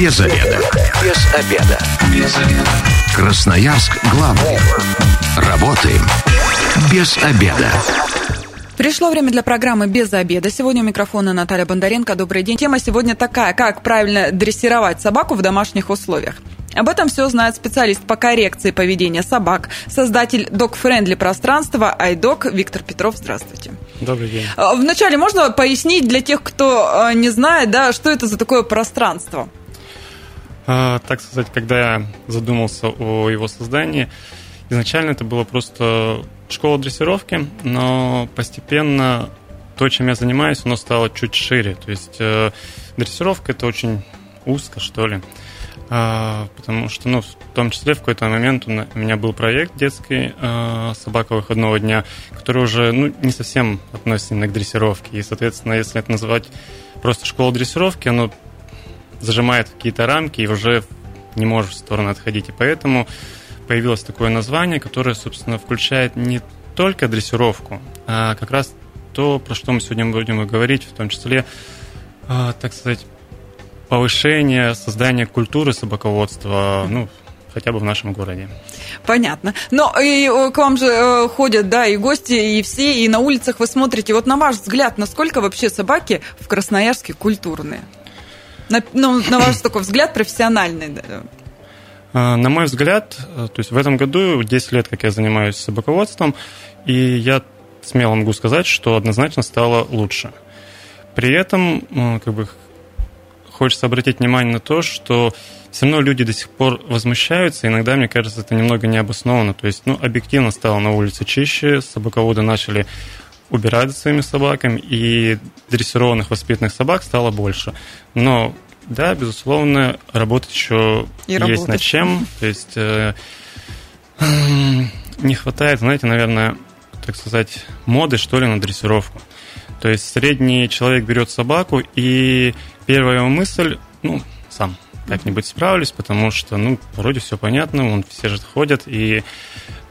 Без обеда. Без обеда. Без обеда. Красноярск главный. Работаем без обеда. Пришло время для программы «Без обеда». Сегодня у микрофона Наталья Бондаренко. Добрый день. Тема сегодня такая, как правильно дрессировать собаку в домашних условиях. Об этом все знает специалист по коррекции поведения собак, создатель док-френдли пространства iDog Виктор Петров. Здравствуйте. Добрый день. А, вначале можно пояснить для тех, кто а, не знает, да, что это за такое пространство? А, так сказать, когда я задумался о его создании, изначально это было просто школа дрессировки, но постепенно то, чем я занимаюсь, оно стало чуть шире. То есть э, дрессировка это очень узко, что ли. А, потому что, ну, в том числе в какой-то момент у меня был проект детский а, «Собака выходного дня», который уже, ну, не совсем относится именно к дрессировке. И, соответственно, если это называть просто школу дрессировки, оно зажимает какие-то рамки и уже не может в сторону отходить. И поэтому появилось такое название, которое, собственно, включает не только дрессировку, а как раз то, про что мы сегодня будем говорить, в том числе, а, так сказать, повышение, создание культуры собаководства, ну, хотя бы в нашем городе. Понятно. Но и к вам же э, ходят, да, и гости, и все, и на улицах вы смотрите. Вот на ваш взгляд, насколько вообще собаки в Красноярске культурные? На, ну, на ваш такой взгляд профессиональный. А, на мой взгляд, э, то есть в этом году 10 лет, как я занимаюсь собаководством, и я смело могу сказать, что однозначно стало лучше. При этом, э, как бы, хочется обратить внимание на то, что все равно люди до сих пор возмущаются. Иногда, мне кажется, это немного необоснованно. То есть, ну, объективно стало на улице чище, собаководы начали убирать за своими собаками, и дрессированных воспитанных собак стало больше. Но, да, безусловно, работать еще и есть работать. над чем. То есть э, не хватает, знаете, наверное, так сказать, моды, что ли, на дрессировку. То есть средний человек берет собаку, и первая его мысль, ну, сам как-нибудь справлюсь, потому что, ну, вроде все понятно, он все же ходят, и э,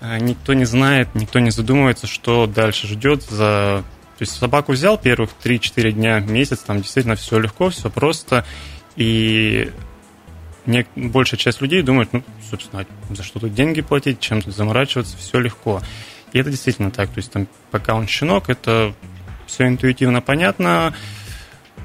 никто не знает, никто не задумывается, что дальше ждет за... То есть собаку взял первых 3-4 дня, месяц, там действительно все легко, все просто, и не, большая часть людей думает, ну, собственно, за что тут деньги платить, чем тут заморачиваться, все легко. И это действительно так. То есть там, пока он щенок, это все интуитивно понятно,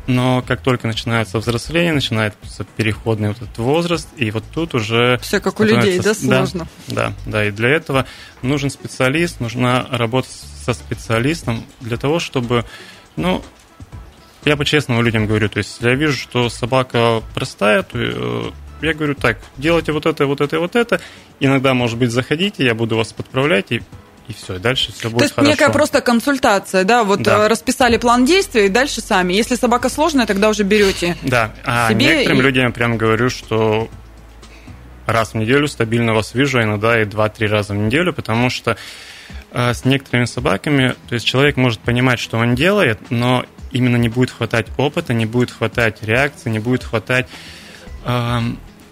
но как только начинается взросление, начинается переходный вот этот возраст, и вот тут уже... Все как у людей, да, сложно? Да, да, да, и для этого нужен специалист, нужна работа со специалистом для того, чтобы, ну, я по-честному людям говорю, то есть я вижу, что собака простая, то э, я говорю так, делайте вот это, вот это вот это, иногда, может быть, заходите, я буду вас подправлять, и и все, и дальше все будет То есть хорошо. некая просто консультация, да, вот да. Э, расписали план действий, и дальше сами. Если собака сложная, тогда уже берете Да, а себе некоторым и... людям я прям говорю, что раз в неделю стабильно вас вижу, иногда и два-три раза в неделю, потому что э, с некоторыми собаками, то есть человек может понимать, что он делает, но именно не будет хватать опыта, не будет хватать реакции, не будет хватать э,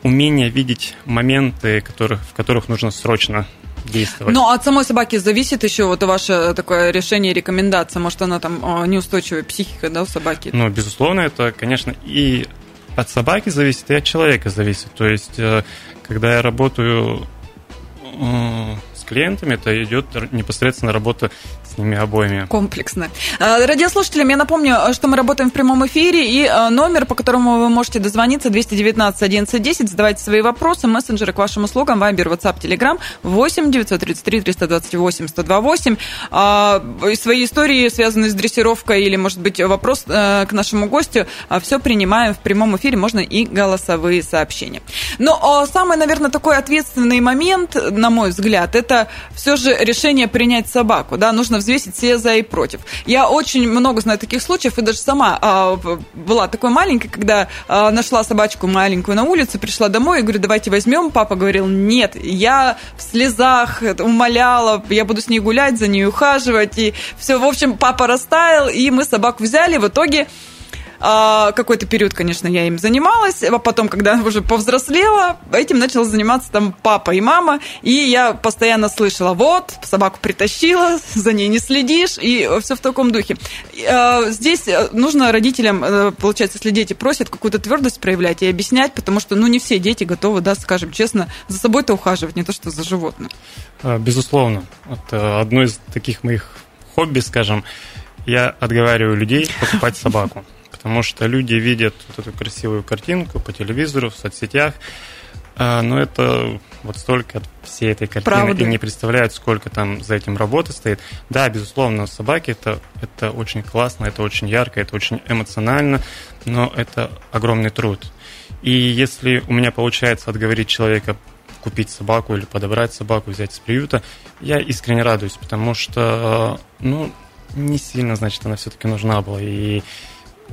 умения видеть моменты, которых, в которых нужно срочно действовать. Ну, от самой собаки зависит еще вот ваше такое решение, рекомендация. Может, она там неустойчивая психика, да, у собаки? Ну, безусловно, это, конечно, и от собаки зависит, и от человека зависит. То есть, э, когда я работаю с клиентами, это идет непосредственно работа с ними обоими. Комплексно. А, радиослушателям я напомню, что мы работаем в прямом эфире, и а, номер, по которому вы можете дозвониться, 219 1110, задавайте свои вопросы, мессенджеры к вашим услугам, Вайбер, WhatsApp, Telegram, 8 933 328 128. Свои истории, связанные с дрессировкой, или, может быть, вопрос э, к нашему гостю, а, все принимаем в прямом эфире, можно и голосовые сообщения. Но самый, наверное, такой ответственный момент, на мой взгляд, это все же решение принять собаку. Да? Нужно взвесить все за и против. Я очень много знаю таких случаев, и даже сама а, была такой маленькой, когда а, нашла собачку маленькую на улице, пришла домой и говорю, давайте возьмем. Папа говорил, нет, я в слезах умоляла, я буду с ней гулять, за ней ухаживать, и все. В общем, папа растаял, и мы собаку взяли. В итоге какой-то период, конечно, я им занималась, а потом, когда уже повзрослела, этим начала заниматься там папа и мама, и я постоянно слышала, вот, собаку притащила, за ней не следишь, и все в таком духе. А, здесь нужно родителям, э, получается, если дети просят, какую-то твердость проявлять и объяснять, потому что, ну, не все дети готовы, да, скажем честно, за собой-то ухаживать, не то что за животным. А, безусловно. Это одно из таких моих хобби, скажем. Я отговариваю людей покупать собаку. Потому что люди видят вот эту красивую картинку по телевизору, в соцсетях, а, но это вот столько от всей этой картины Правда. и не представляют, сколько там за этим работы стоит. Да, безусловно, собаки это, это очень классно, это очень ярко, это очень эмоционально, но это огромный труд. И если у меня получается отговорить человека купить собаку или подобрать собаку, взять из приюта, я искренне радуюсь, потому что, ну, не сильно, значит, она все-таки нужна была. И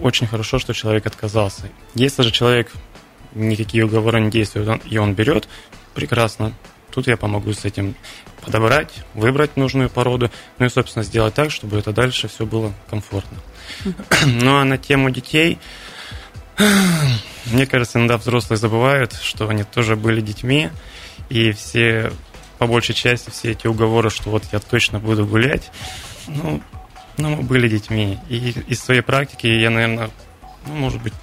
очень хорошо, что человек отказался. Если же человек никакие уговоры не действуют, и он берет, прекрасно. Тут я помогу с этим подобрать, выбрать нужную породу, ну и, собственно, сделать так, чтобы это дальше все было комфортно. Ну а на тему детей, мне кажется, иногда взрослые забывают, что они тоже были детьми, и все, по большей части, все эти уговоры, что вот я точно буду гулять, ну, ну мы были детьми. И из своей практики я, наверное, ну, может быть,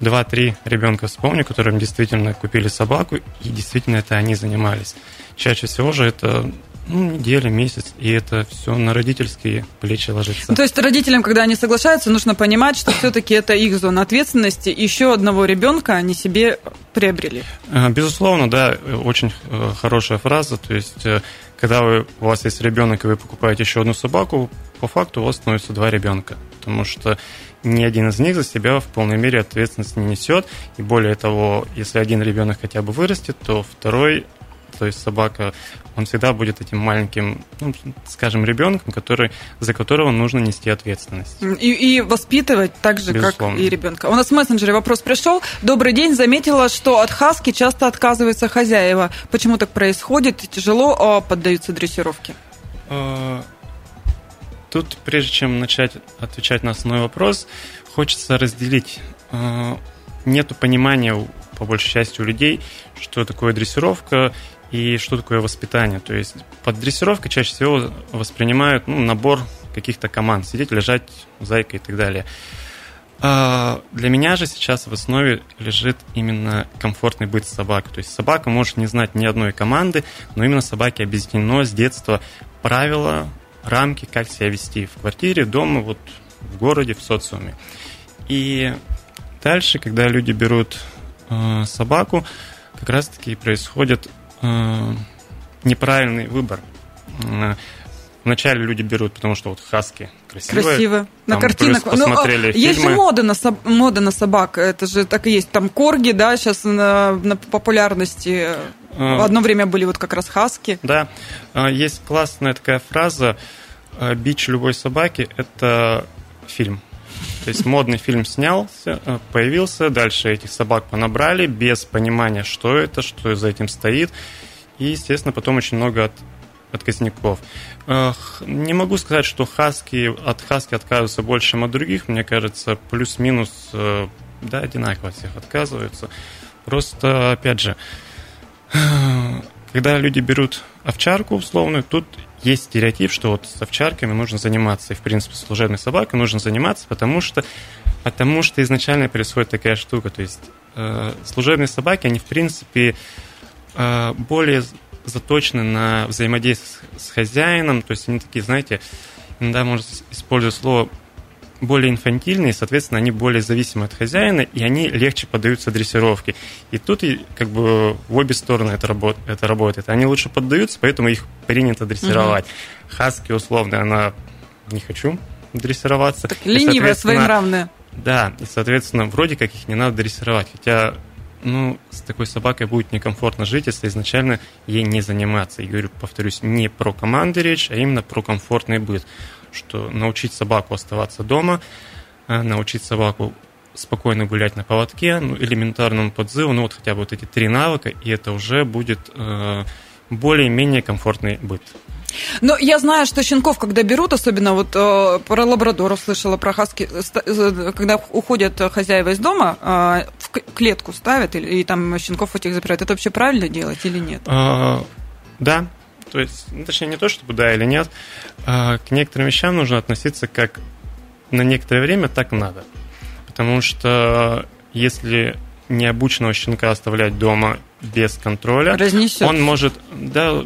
два-три ребенка вспомню, которым действительно купили собаку, и действительно это они занимались. Чаще всего же это ну, неделя, месяц, и это все на родительские плечи ложится. Ну, то есть родителям, когда они соглашаются, нужно понимать, что все-таки это их зона ответственности. Еще одного ребенка они себе приобрели. Э, безусловно, да, очень э, хорошая фраза. То есть, э, когда вы, у вас есть ребенок, и вы покупаете еще одну собаку, по факту у вас становится два ребенка. Потому что ни один из них за себя в полной мере ответственность не несет. И более того, если один ребенок хотя бы вырастет, то второй то есть собака, он всегда будет этим маленьким, ну, скажем, ребенком, который, за которого нужно нести ответственность. И, и воспитывать так же, Безусловно. как и ребенка. У нас в мессенджере вопрос пришел. Добрый день, заметила, что от хаски часто отказываются хозяева. Почему так происходит? Тяжело а поддаются дрессировке? А, тут, прежде чем начать отвечать на основной вопрос, хочется разделить. А, нету понимания, по большей части, у людей, что такое дрессировка и что такое воспитание. То есть под дрессировкой чаще всего воспринимают ну, набор каких-то команд, сидеть, лежать, зайка и так далее. А для меня же сейчас в основе лежит именно комфортный быт собаки. То есть собака может не знать ни одной команды, но именно собаке объяснено с детства правила, рамки, как себя вести в квартире, дома, вот в городе, в социуме. И дальше, когда люди берут э, собаку, как раз-таки происходит неправильный выбор. Э, вначале люди берут, потому что вот хаски красивые. Красиво. На там, картинах. Ну, посмотрели ну, фильмы. Есть же мода на, соб... мода на собак. Это же так и есть. Там корги, да, сейчас на, на популярности. А... Одно время были вот как раз хаски. Да. Есть классная такая фраза «Бич любой собаки – это фильм». То есть модный фильм снялся, э, появился, дальше этих собак понабрали без понимания, что это, что за этим стоит. И, естественно, потом очень много от отказников. Не могу сказать, что хаски от хаски отказываются больше, чем от других. Мне кажется, плюс-минус, э, да, одинаково всех отказываются. Просто, опять же, когда люди берут овчарку условную, тут есть стереотип, что вот с овчарками нужно заниматься, и, в принципе, с служебной собакой нужно заниматься, потому что, потому что изначально происходит такая штука, то есть э, служебные собаки, они, в принципе, э, более заточены на взаимодействие с хозяином, то есть они такие, знаете, иногда можно использовать слово более инфантильные, соответственно, они более зависимы от хозяина, и они легче поддаются дрессировке. И тут как бы в обе стороны это, работ, это работает. Они лучше поддаются, поэтому их принято дрессировать. Угу. Хаски, условно, она не хочу дрессироваться. Так, ленивая, своенравная. Да, и, соответственно, вроде как их не надо дрессировать. Хотя, ну, с такой собакой будет некомфортно жить, если изначально ей не заниматься. И говорю, повторюсь, не про команды речь, а именно про комфортный быт что научить собаку оставаться дома, э, научить собаку спокойно гулять на поводке, ну, элементарному подзыву, ну вот хотя бы вот эти три навыка, и это уже будет э, более-менее комфортный быт. Но я знаю, что щенков, когда берут, особенно вот э, про лабрадоров слышала, про хаски, э, когда уходят хозяева из дома, э, в клетку ставят или и там щенков этих запирают. Это вообще правильно делать или нет? А, да. То есть, ну, точнее, не то, чтобы да или нет. А, к некоторым вещам нужно относиться как на некоторое время так надо. Потому что если необученного щенка оставлять дома без контроля, Разнесет. он может, да,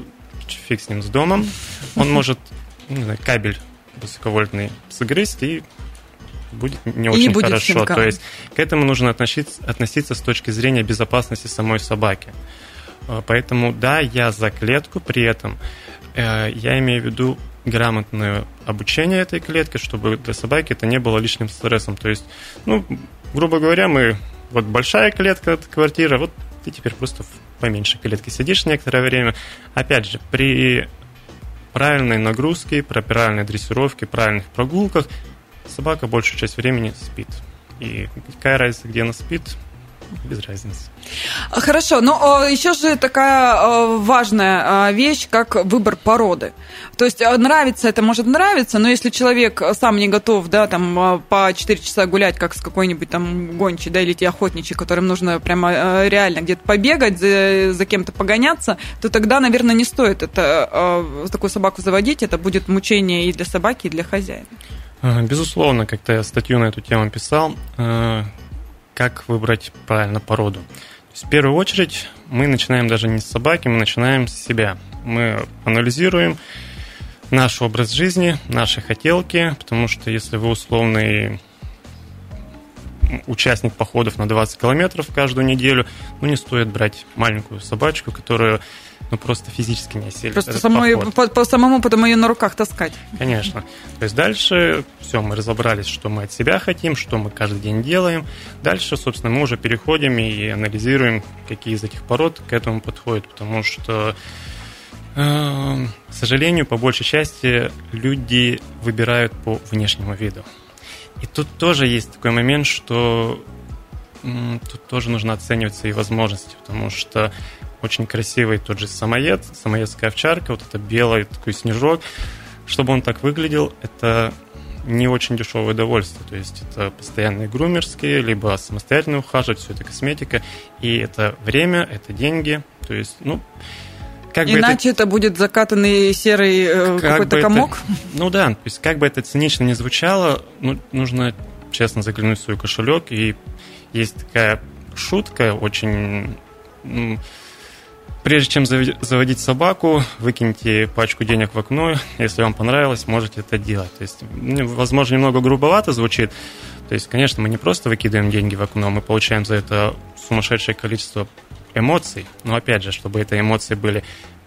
фиг с ним с домом, он может не знаю, кабель высоковольтный сгрызть и будет не очень будет хорошо. щенка. То есть к этому нужно относиться, относиться с точки зрения безопасности самой собаки. А, поэтому да, я за клетку, при этом э, я имею в виду грамотное обучение этой клетки, чтобы для собаки это не было лишним стрессом. То есть, ну, грубо говоря, мы вот большая клетка, квартира, вот ты теперь просто в поменьше клетки сидишь некоторое время. Опять же, при правильной нагрузке, при правильной дрессировке, правильных прогулках собака большую часть времени спит. И какая разница, где она спит, без разницы. Хорошо, но еще же такая важная вещь, как выбор породы. То есть нравится это может нравиться, но если человек сам не готов, да, там по 4 часа гулять, как с какой-нибудь там гончей, да, или те охотничьи, которым нужно прямо реально где-то побегать, за, за кем-то погоняться, то тогда, наверное, не стоит это такую собаку заводить, это будет мучение и для собаки, и для хозяина. Безусловно, как-то я статью на эту тему писал как выбрать правильно породу. То есть, в первую очередь мы начинаем даже не с собаки, мы начинаем с себя. Мы анализируем наш образ жизни, наши хотелки, потому что если вы условный участник походов на 20 километров каждую неделю, ну, не стоит брать маленькую собачку, которую ну, просто физически не осилит. Просто самой, по, по самому потом ее на руках таскать. Конечно. То есть дальше все, мы разобрались, что мы от себя хотим, что мы каждый день делаем. Дальше, собственно, мы уже переходим и анализируем, какие из этих пород к этому подходят, потому что э, к сожалению, по большей части люди выбирают по внешнему виду. И тут тоже есть такой момент, что тут тоже нужно оценивать свои возможности, потому что очень красивый тот же самоед, самоедская овчарка, вот это белый такой снежок. Чтобы он так выглядел, это не очень дешевое удовольствие. То есть это постоянные грумерские, либо самостоятельно ухаживать, все это косметика. И это время, это деньги. То есть, ну, как Иначе бы это... это будет закатанный серый э, как какой-то комок? Это... Ну да, то есть как бы это цинично не звучало, ну, нужно честно заглянуть в свой кошелек. И есть такая шутка очень... Ну, Прежде чем заводить собаку, выкиньте пачку денег в окно. Если вам понравилось, можете это делать. То есть, ну, возможно, немного грубовато звучит. То есть, конечно, мы не просто выкидываем деньги в окно, мы получаем за это сумасшедшее количество эмоций. Но опять же, чтобы эти эмоции были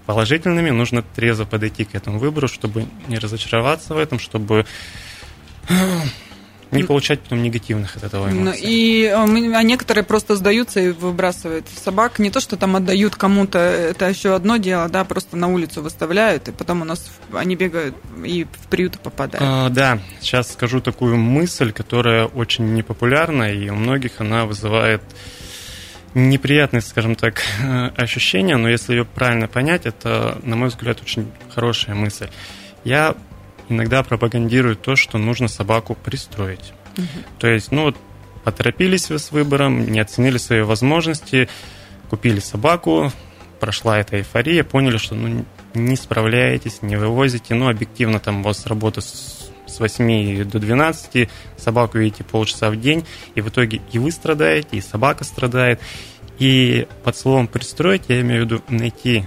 положительными, нужно трезво подойти к этому выбору, чтобы не разочароваться в этом, чтобы не получать потом негативных от этого ну, эмоций. И а некоторые просто сдаются и выбрасывают собак. Не то, что там отдают кому-то, это еще одно дело, да, просто на улицу выставляют, и потом у нас они бегают и в приюты попадают. А, да, сейчас скажу такую мысль, которая очень непопулярна, и у многих она вызывает неприятные, скажем так, ощущения, но если ее правильно понять, это, на мой взгляд, очень хорошая мысль. Я иногда пропагандируют то, что нужно собаку пристроить. Угу. То есть, ну вот, поторопились вы с выбором, не оценили свои возможности, купили собаку, прошла эта эйфория, поняли, что ну, не справляетесь, не вывозите, ну, объективно там у вас работа с, с 8 до 12, собаку видите полчаса в день, и в итоге и вы страдаете, и собака страдает. И под словом «пристроить» я имею в виду найти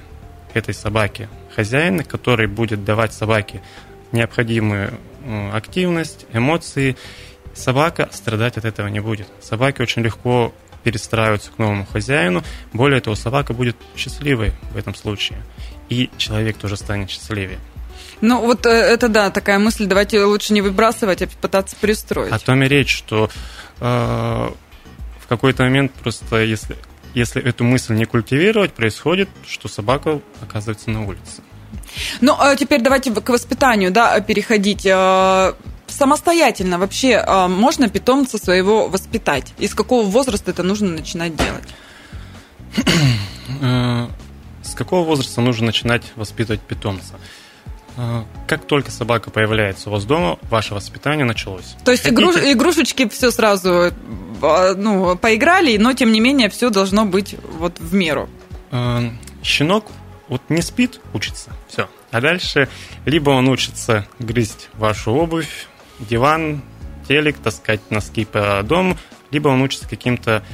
этой собаке хозяина, который будет давать собаке необходимую активность, эмоции, собака страдать от этого не будет. Собаке очень легко перестраиваться к новому хозяину. Более того, собака будет счастливой в этом случае. И человек тоже станет счастливее. Ну, вот э, это да, такая мысль, давайте лучше не выбрасывать, а пытаться пристроить. О том и речь, что э, в какой-то момент просто, если, если эту мысль не культивировать, происходит, что собака оказывается на улице. Ну, а теперь давайте к воспитанию, да, переходить. А, самостоятельно вообще а, можно питомца своего воспитать? И с какого возраста это нужно начинать делать? С какого возраста нужно начинать воспитывать питомца? А, как только собака появляется у вас дома, ваше воспитание началось. То есть Хотите... игруш... игрушечки все сразу а, ну, поиграли, но тем не менее все должно быть вот в меру. А, щенок вот не спит, учится, все. А дальше либо он учится грызть вашу обувь, диван, телек, таскать носки по дому, либо он учится каким-то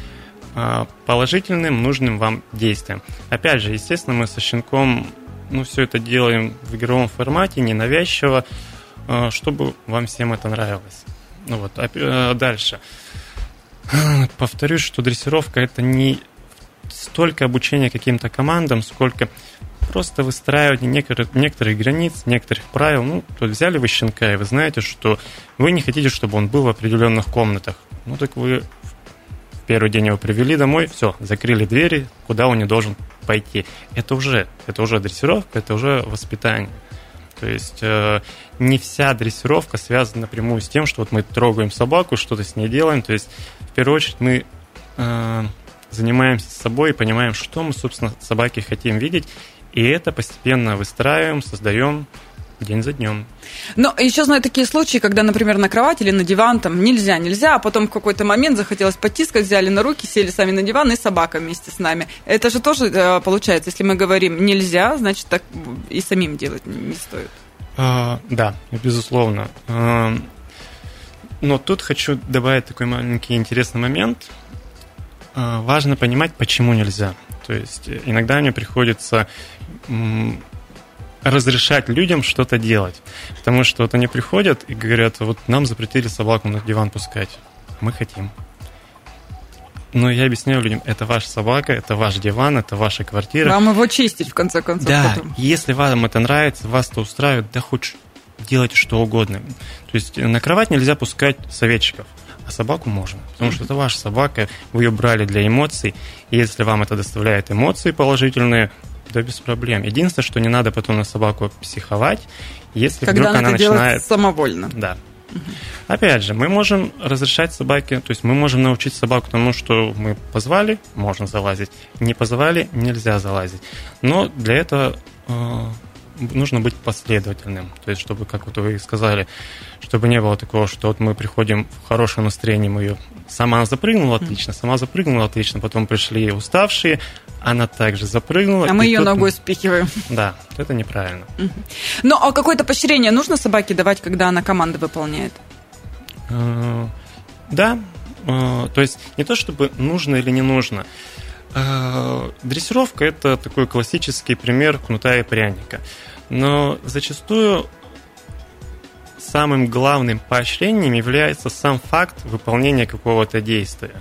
положительным, нужным вам действиям. Опять же, естественно, мы со щенком ну, все это делаем в игровом формате, ненавязчиво, э, чтобы вам всем это нравилось. Ну вот, а э, дальше. Повторюсь, что дрессировка это не столько обучение каким-то командам, сколько просто выстраивание некоторых, некоторых границ, некоторых правил. Ну, то взяли вы щенка, и вы знаете, что вы не хотите, чтобы он был в определенных комнатах. Ну, так вы первый день его привели домой, все, закрыли двери, куда он не должен пойти. Это уже, это уже дрессировка, это уже воспитание. То есть э, не вся дрессировка связана напрямую с тем, что вот мы трогаем собаку, что-то с ней делаем. То есть в первую очередь мы э, занимаемся собой и понимаем, что мы, собственно, собаки хотим видеть, и это постепенно выстраиваем, создаем день за днем. Но еще знаю такие случаи, когда, например, на кровать или на диван там нельзя, нельзя, а потом в какой-то момент захотелось потискать, взяли на руки, сели сами на диван и собака вместе с нами. Это же тоже э, получается, если мы говорим нельзя, значит так и самим делать не стоит. А, да, безусловно. А, но тут хочу добавить такой маленький интересный момент. А, важно понимать, почему нельзя. То есть иногда мне приходится разрешать людям что-то делать. Потому что вот они приходят и говорят, вот нам запретили собаку на диван пускать. Мы хотим. Но я объясняю людям, это ваша собака, это ваш диван, это ваша квартира. Вам его чистить, в конце концов. Да, потом. если вам это нравится, вас это устраивает, да хоть делайте что угодно. То есть на кровать нельзя пускать советчиков, а собаку можно. Потому что это ваша собака, вы ее брали для эмоций. И если вам это доставляет эмоции положительные, да без проблем. Единственное, что не надо потом на собаку психовать, если Когда вдруг она, она начинает... самовольно. Да. Опять же, мы можем разрешать собаке, то есть мы можем научить собаку тому, что мы позвали, можно залазить, не позвали, нельзя залазить. Но для этого э, нужно быть последовательным. То есть, чтобы, как вот вы сказали, чтобы не было такого, что вот мы приходим в хорошее настроение, мы ее сама запрыгнула отлично, сама запрыгнула отлично, потом пришли уставшие, она также запрыгнула. А мы ее тут... ногой спихиваем. Да, это неправильно. Ну, а какое-то поощрение нужно собаке давать, когда она команды выполняет? Э, да, э, то есть не то, чтобы нужно или не нужно. Э, дрессировка – это такой классический пример кнута и пряника. Но зачастую самым главным поощрением является сам факт выполнения какого-то действия.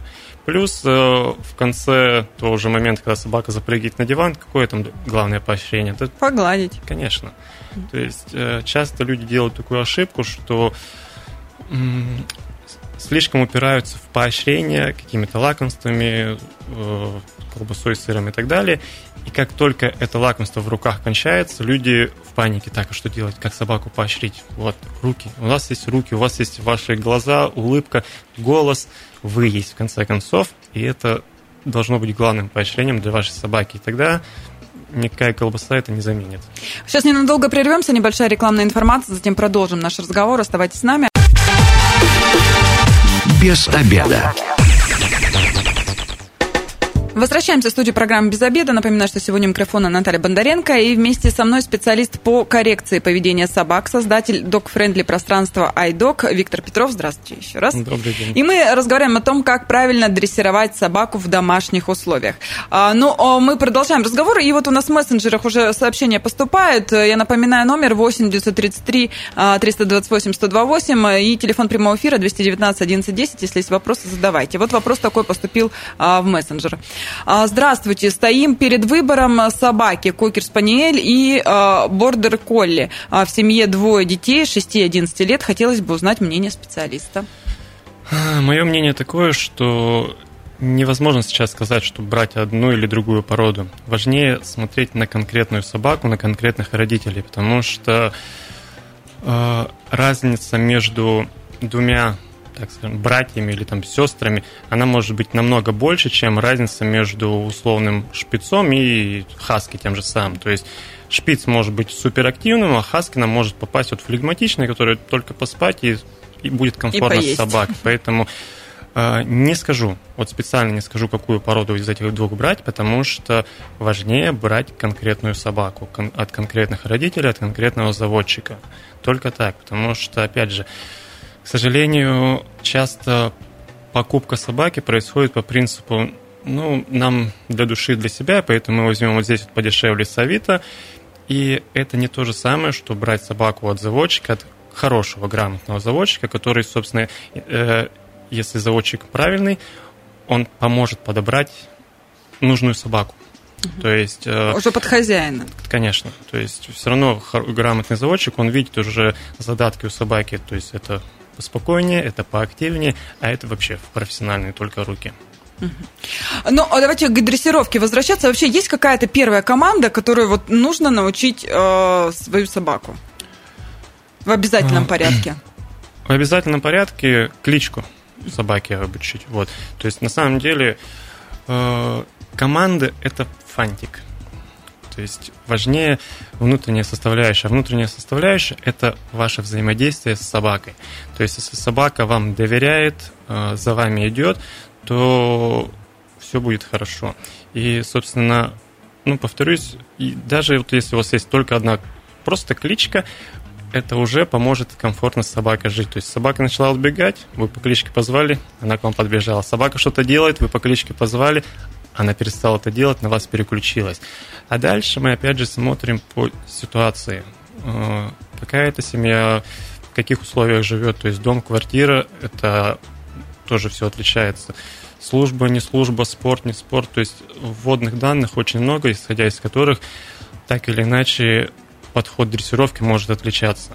Плюс э, в конце того же момента, когда собака запрыгивает на диван, какое там главное поощрение? Это, Погладить. Конечно. То есть э, часто люди делают такую ошибку, что слишком упираются в поощрение какими-то лакомствами, э, колбасой, сыром и так далее. И как только это лакомство в руках кончается, люди в панике. Так, а что делать? Как собаку поощрить? Вот, руки. У вас есть руки, у вас есть ваши глаза, улыбка, голос. Вы есть, в конце концов. И это должно быть главным поощрением для вашей собаки. И тогда никакая колбаса это не заменит. Сейчас ненадолго прервемся, небольшая рекламная информация, затем продолжим наш разговор. Оставайтесь с нами. Без обеда. Возвращаемся в студию программы «Без обеда». Напоминаю, что сегодня микрофона Наталья Бондаренко. И вместе со мной специалист по коррекции поведения собак, создатель док-френдли пространства iDog Виктор Петров. Здравствуйте еще раз. Добрый день. И мы разговариваем о том, как правильно дрессировать собаку в домашних условиях. А, ну, мы продолжаем разговор. И вот у нас в мессенджерах уже сообщения поступают. Я напоминаю, номер 8 933 328 128 и телефон прямого эфира 219 1110. Если есть вопросы, задавайте. Вот вопрос такой поступил а, в мессенджер. А, здравствуйте. Стоим перед выбором собаки Кокер-Спаниель и а, Бордер-Колли. А, в семье двое детей, 6 и 11 лет. Хотелось бы узнать мнение специалиста. Мое мнение такое, что невозможно сейчас сказать, что брать одну или другую породу. Важнее смотреть на конкретную собаку, на конкретных родителей, потому что э, разница между двумя так скажем, братьями или там сестрами, она может быть намного больше, чем разница между условным шпицом и хаски тем же самым. То есть шпиц может быть суперактивным, а хаскина может попасть вот флегматичный, который только поспать и, и будет комфортно и с собакой. Поэтому э, не скажу, вот специально не скажу, какую породу из этих двух брать, потому что важнее брать конкретную собаку от конкретных родителей, от конкретного заводчика. Только так, потому что, опять же, к сожалению, часто покупка собаки происходит по принципу, ну, нам для души, для себя, поэтому мы возьмем вот здесь вот подешевле с Авито, и это не то же самое, что брать собаку от заводчика, от хорошего, грамотного заводчика, который, собственно, э, если заводчик правильный, он поможет подобрать нужную собаку. То есть... Э, уже под хозяина. Конечно. То есть все равно грамотный заводчик, он видит уже задатки у собаки. То есть это поспокойнее, это поактивнее, а это вообще в профессиональные только руки. Ну, а давайте к дрессировке возвращаться. Вообще есть какая-то первая команда, которую вот нужно научить э, свою собаку? В обязательном а, порядке. В обязательном порядке кличку собаки обучить. Вот. То есть, на самом деле, э, команды – это фантик. То есть важнее внутренняя составляющая. Внутренняя составляющая – это ваше взаимодействие с собакой. То есть если собака вам доверяет, э, за вами идет, то все будет хорошо. И, собственно, ну, повторюсь, даже вот если у вас есть только одна просто кличка, это уже поможет комфортно с собакой жить. То есть собака начала убегать, вы по кличке позвали, она к вам подбежала. Собака что-то делает, вы по кличке позвали, она перестала это делать, на вас переключилась. А дальше мы опять же смотрим по ситуации. Э, какая это семья, в каких условиях живет, то есть дом, квартира, это тоже все отличается. Служба, не служба, спорт, не спорт. То есть вводных данных очень много, исходя из которых так или иначе подход дрессировки может отличаться.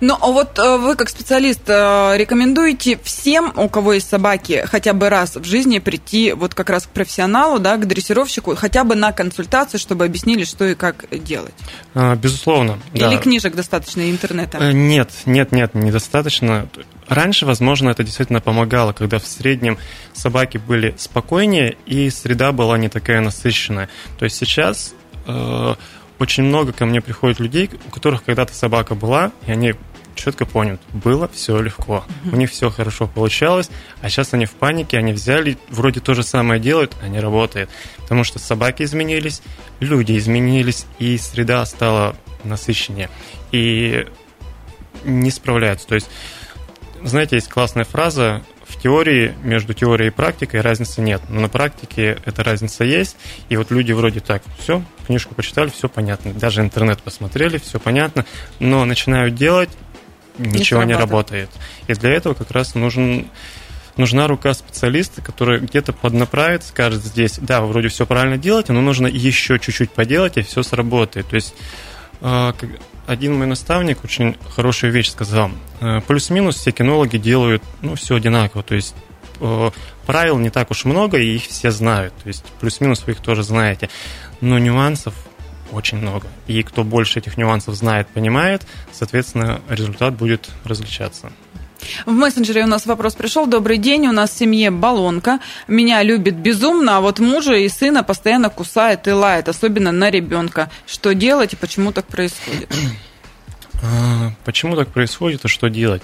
Ну, а вот э, вы как специалист э, рекомендуете всем, у кого есть собаки, хотя бы раз в жизни прийти вот как раз к профессионалу, да, к дрессировщику, хотя бы на консультацию, чтобы объяснили, что и как делать? А, безусловно. Или да. книжек достаточно, интернета? Э, нет, нет, нет, недостаточно. Раньше, возможно, это действительно помогало, когда в среднем собаки были спокойнее и среда была не такая насыщенная. То есть сейчас очень много ко мне приходит людей, у которых когда-то собака была, и они четко поняли, было все легко, у них все хорошо получалось, а сейчас они в панике, они взяли, вроде то же самое делают, а не работает, потому что собаки изменились, люди изменились, и среда стала насыщеннее, и не справляются. То есть, знаете, есть классная фраза теории, между теорией и практикой разницы нет. Но на практике эта разница есть. И вот люди вроде так, все, книжку почитали, все понятно. Даже интернет посмотрели, все понятно. Но начинают делать, ничего не, не работает. И для этого как раз нужен нужна рука специалиста, который где-то поднаправит, скажет здесь, да, вы вроде все правильно делаете, но нужно еще чуть-чуть поделать, и все сработает. То есть а, один мой наставник очень хорошую вещь сказал. Э, плюс-минус все кинологи делают ну, все одинаково. То есть э, правил не так уж много, и их все знают. То есть плюс-минус вы их тоже знаете. Но нюансов очень много. И кто больше этих нюансов знает, понимает, соответственно, результат будет различаться. В мессенджере у нас вопрос пришел. Добрый день, у нас в семье баллонка. Меня любит безумно, а вот мужа и сына постоянно кусает и лает, особенно на ребенка. Что делать и почему так происходит? А, почему так происходит и что делать?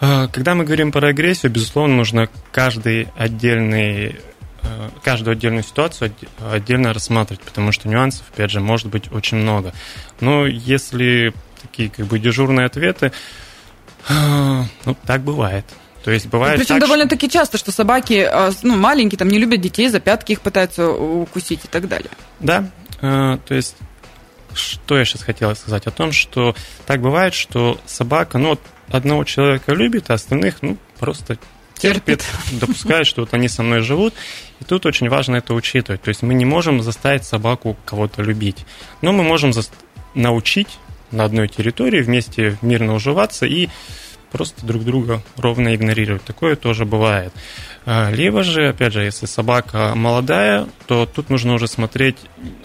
А, когда мы говорим про агрессию, безусловно, нужно каждый отдельный а, каждую отдельную ситуацию отдельно рассматривать, потому что нюансов, опять же, может быть очень много. Но если такие как бы дежурные ответы, ну, так бывает. То есть бывает Причем довольно-таки что... часто, что собаки а, ну, маленькие, там не любят детей, за пятки их пытаются укусить и так далее. Да, э, то есть что я сейчас хотел сказать о том, что так бывает, что собака, ну, одного человека любит, а остальных, ну, просто терпит, терпит. допускает, что вот они со мной живут. И тут очень важно это учитывать. То есть мы не можем заставить собаку кого-то любить, но мы можем научить на одной территории, вместе мирно уживаться и просто друг друга ровно игнорируют. Такое тоже бывает. А, либо же, опять же, если собака молодая, то тут нужно уже смотреть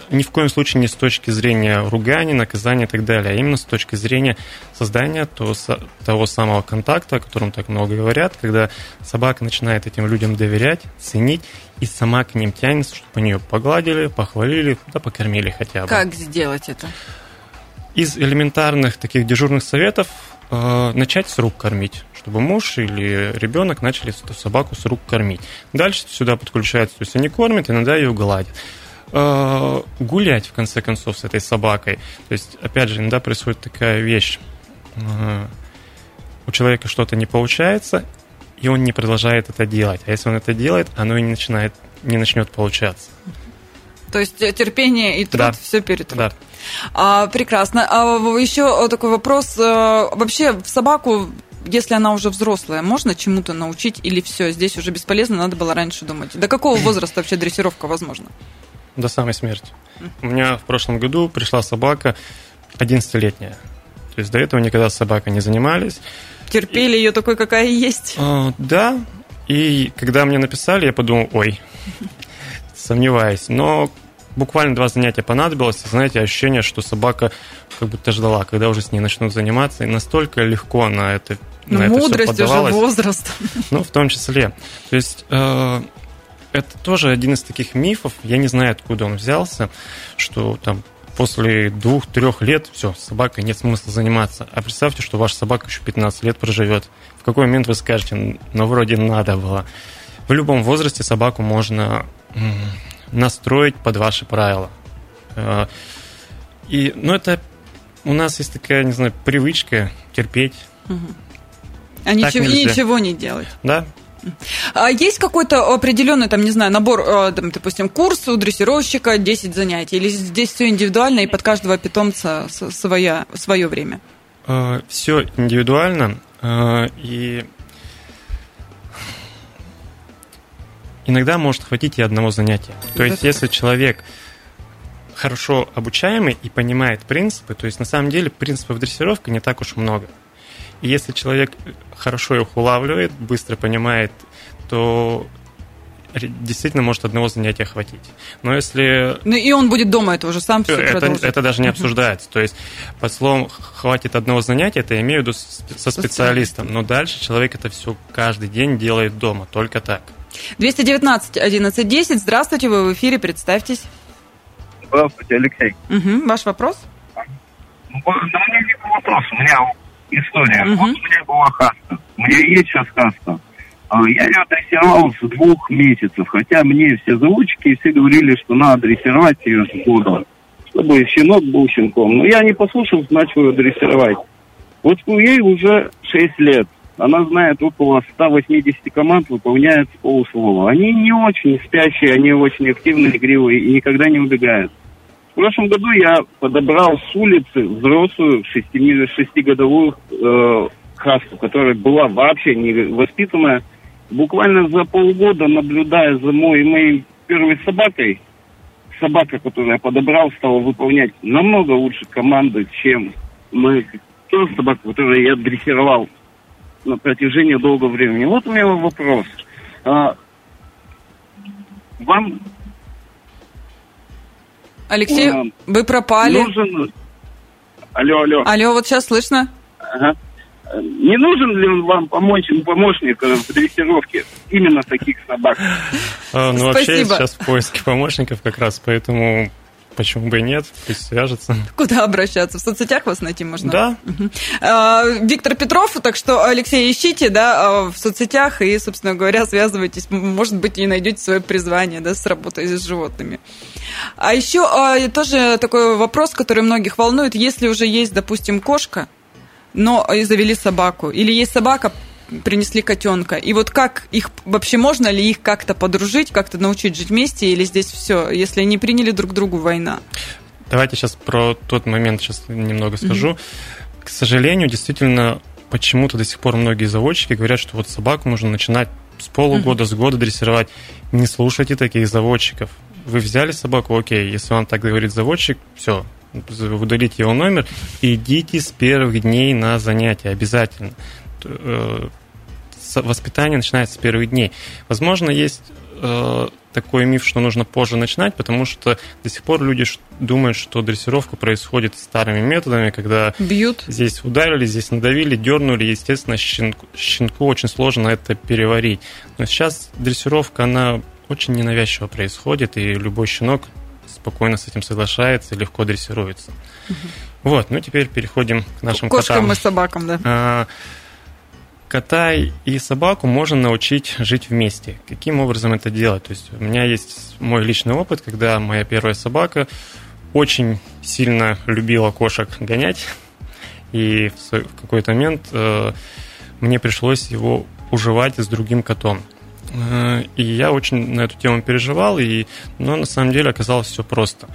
ни в коем случае не с точки зрения ругания, наказания и так далее, а именно с точки зрения создания того, того самого контакта, о котором так много говорят, когда собака начинает этим людям доверять, ценить и сама к ним тянется, чтобы они ее погладили, похвалили, да покормили хотя бы. Как сделать это? Из элементарных таких дежурных советов э, начать с рук кормить чтобы муж или ребенок начали эту собаку с рук кормить. Дальше сюда подключается, то есть они кормят, иногда ее гладят. Э, гулять, в конце концов, с этой собакой. То есть, опять же, иногда происходит такая вещь. Э, у человека что-то не получается, и он не продолжает это делать. А если он это делает, оно и не начинает, не начнет получаться. То есть э, терпение и труд да. все перед. Да. А, прекрасно. А еще такой вопрос. Вообще в собаку если она уже взрослая, можно чему-то научить или все, здесь уже бесполезно, надо было раньше думать? До какого возраста вообще дрессировка возможна? До самой смерти. У меня в прошлом году пришла собака 11-летняя. То есть до этого никогда с собакой не занимались. Терпели ее такой, какая есть? А, да. И когда мне написали, я подумал, ой, сомневаюсь. Но буквально два занятия понадобилось. Знаете, ощущение, что собака как будто ждала, когда уже с ней начнут заниматься. И настолько легко она это ну, на мудрость это уже возраст. Ну, в том числе. То есть э, это тоже один из таких мифов, я не знаю, откуда он взялся, что там после двух-трех лет все, с собакой нет смысла заниматься. А представьте, что ваша собака еще 15 лет проживет. В какой момент вы скажете, ну, вроде надо было. В любом возрасте собаку можно настроить под ваши правила. Э, и, ну, это у нас есть такая, не знаю, привычка терпеть. Угу. А ничего, ничего не делать. Да. А есть какой-то определенный, там, не знаю, набор, э, там, допустим, курс у дрессировщика, 10 занятий? Или здесь все индивидуально и под каждого питомца своя, свое время? Э, все индивидуально. И иногда может хватить и одного занятия. То есть, если человек хорошо обучаемый и понимает принципы, то есть на самом деле принципов дрессировки не так уж много. И если человек хорошо их улавливает, быстро понимает, то действительно может одного занятия хватить. Но если... Ну и он будет дома это уже сам все это, это даже не обсуждается. То есть под словом «хватит одного занятия» это я имею в виду со специалистом. Но дальше человек это все каждый день делает дома, только так. 219 11 10. Здравствуйте, вы в эфире, представьтесь. Здравствуйте, Алексей. Угу, ваш вопрос? Ну, да у меня не вопрос, у меня история. Угу. Вот у меня была хаска. У меня есть сейчас хаска. А, я ее дрессировал с двух месяцев, хотя мне все заводчики все говорили, что надо дрессировать ее с года, чтобы щенок был щенком. Но я не послушал, начал ее дрессировать. Вот ей уже 6 лет. Она знает около 180 команд, выполняет полуслова. Они не очень спящие, они очень активные, игривые и никогда не убегают. В прошлом году я подобрал с улицы взрослую шестигодовую э, хаску, которая была вообще не воспитанная. Буквально за полгода, наблюдая за моей, моей первой собакой, собака, которую я подобрал, стала выполнять намного лучше команды, чем мы, та собака, которую я дрессировал на протяжении долгого времени. Вот у меня вопрос. А, вам Алексей, а, вы пропали. Нужен... Алло, алло. Алло, вот сейчас слышно. Ага. Не нужен ли вам помочь, помощник в дрессировке именно таких собак? Ну, вообще, я сейчас в поиске помощников как раз, поэтому Почему бы и нет? Пусть свяжется. Куда обращаться? В соцсетях вас найти можно? Да. Угу. А, Виктор Петров, так что, Алексей, ищите, да, а, в соцсетях и, собственно говоря, связывайтесь. Может быть, и найдете свое призвание, да, с работой с животными. А еще а, тоже такой вопрос, который многих волнует. Если уже есть, допустим, кошка, но завели собаку, или есть собака, принесли котенка. И вот как их вообще можно ли их как-то подружить, как-то научить жить вместе, или здесь все, если они приняли друг другу война? Давайте сейчас про тот момент сейчас немного скажу. Mm-hmm. К сожалению, действительно, почему-то до сих пор многие заводчики говорят, что вот собаку нужно начинать с полугода, mm-hmm. с года дрессировать. Не слушайте таких заводчиков. Вы взяли собаку, окей, если вам так говорит заводчик, все, удалите его номер идите с первых дней на занятия обязательно. Э, воспитание начинается с первых дней. Возможно, есть э, такой миф, что нужно позже начинать, потому что до сих пор люди думают, что дрессировка происходит старыми методами, когда бьют, здесь ударили, здесь надавили, дернули, естественно, щенку, щенку очень сложно это переварить. Но сейчас дрессировка, она очень ненавязчиво происходит, и любой щенок спокойно с этим соглашается и легко дрессируется. Угу. Вот, ну теперь переходим к нашим Кошкам котам. и собакам, да. А, кота и собаку можно научить жить вместе. Каким образом это делать? То есть у меня есть мой личный опыт, когда моя первая собака очень сильно любила кошек гонять, и в какой-то момент э, мне пришлось его уживать с другим котом. Э, и я очень на эту тему переживал, и, но на самом деле оказалось все просто.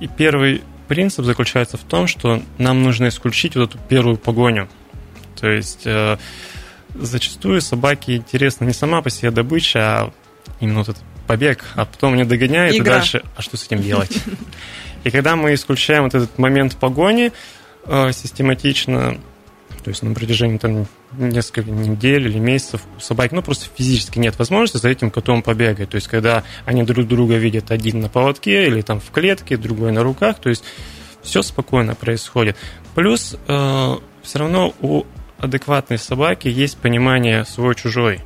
И первый принцип заключается в том, что нам нужно исключить вот эту первую погоню. То есть э, зачастую собаке интересна не сама по себе добыча, а именно вот этот побег, а потом не догоняет, Игра. и дальше, а что с этим делать? И когда мы исключаем вот этот момент погони э, систематично, то есть на протяжении там несколько недель или месяцев у собаки, ну, просто физически нет возможности за этим котом побегать. То есть, когда они друг друга видят один на поводке или там в клетке, другой на руках, то есть все спокойно происходит. Плюс э, все равно у адекватной собаки есть понимание свой-чужой.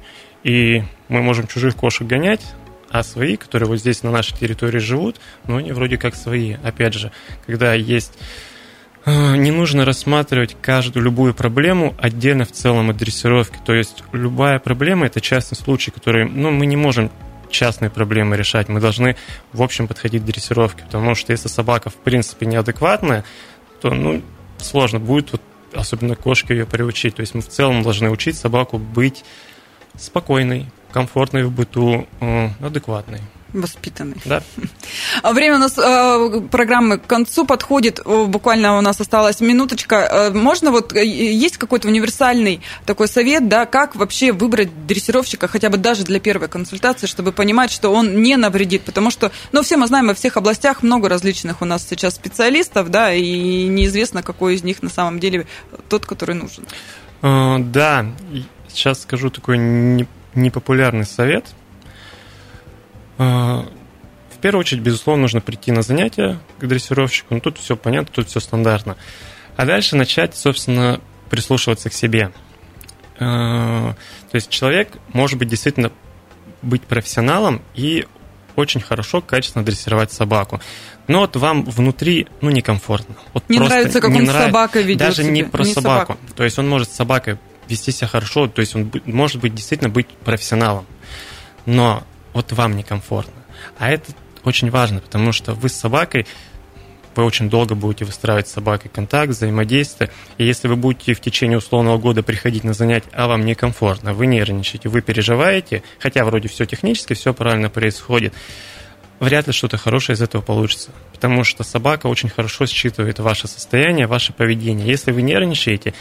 И мы можем чужих кошек гонять, а свои, которые вот здесь на нашей территории живут, ну, они вроде как свои. Опять же, когда есть... Э, не нужно рассматривать каждую, любую проблему отдельно в целом от дрессировки. То есть любая проблема – это частный случай, который ну, мы не можем частные проблемы решать. Мы должны, в общем, подходить к дрессировке, потому что если собака, в принципе, неадекватная, то ну, сложно будет вот особенно кошке ее приучить. То есть мы в целом должны учить собаку быть спокойной, комфортной в быту, э, адекватной. Воспитанный. Да. Время у нас э, программы к концу подходит. Буквально у нас осталась минуточка. Э, можно вот э, есть какой-то универсальный такой совет, да, как вообще выбрать дрессировщика, хотя бы даже для первой консультации, чтобы понимать, что он не навредит, потому что, ну, все мы знаем, во всех областях много различных у нас сейчас специалистов, да, и неизвестно, какой из них на самом деле тот, который нужен. Uh, да, сейчас скажу такой непопулярный совет – в первую очередь, безусловно, нужно прийти на занятия к дрессировщику. Ну, тут все понятно, тут все стандартно. А дальше начать, собственно, прислушиваться к себе. А, то есть человек может быть действительно быть профессионалом и очень хорошо, качественно дрессировать собаку. Но вот вам внутри, ну, некомфортно. Вот не нравится, как не он нрав... собака ведет Даже себя. не про не собаку. Собаку. То есть он может с собакой вести себя хорошо, то есть он может быть действительно быть профессионалом. Но вот вам некомфортно. А это очень важно, потому что вы с собакой вы очень долго будете выстраивать с собакой контакт, взаимодействие. И если вы будете в течение условного года приходить на занятия, а вам некомфортно, вы нервничаете, вы переживаете, хотя вроде все технически, все правильно происходит, вряд ли что-то хорошее из этого получится. Потому что собака очень хорошо считывает ваше состояние, ваше поведение. Если вы нервничаете,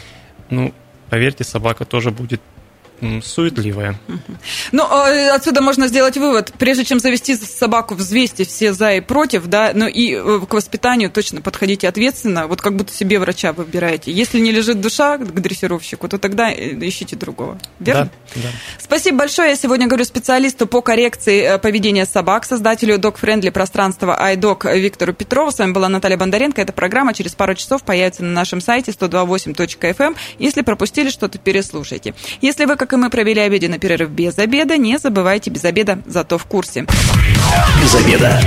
ну, поверьте, собака тоже будет суетливая. Ну, а, отсюда можно сделать вывод. Прежде чем завести собаку, взвесьте все за и против, да, ну и э, к воспитанию точно подходите ответственно, вот как будто себе врача выбираете. Если не лежит душа к дрессировщику, то тогда э, ищите другого. Верно? Да, да. Спасибо большое. Я сегодня говорю специалисту по коррекции э, поведения собак, создателю Dog Friendly пространства iDog Виктору Петрову. С вами была Наталья Бондаренко. Эта программа через пару часов появится на нашем сайте 128.fm. Эм. Если пропустили что-то, переслушайте. Если вы, как как и мы провели обеденный перерыв без обеда, не забывайте без обеда, зато в курсе. Без обеда.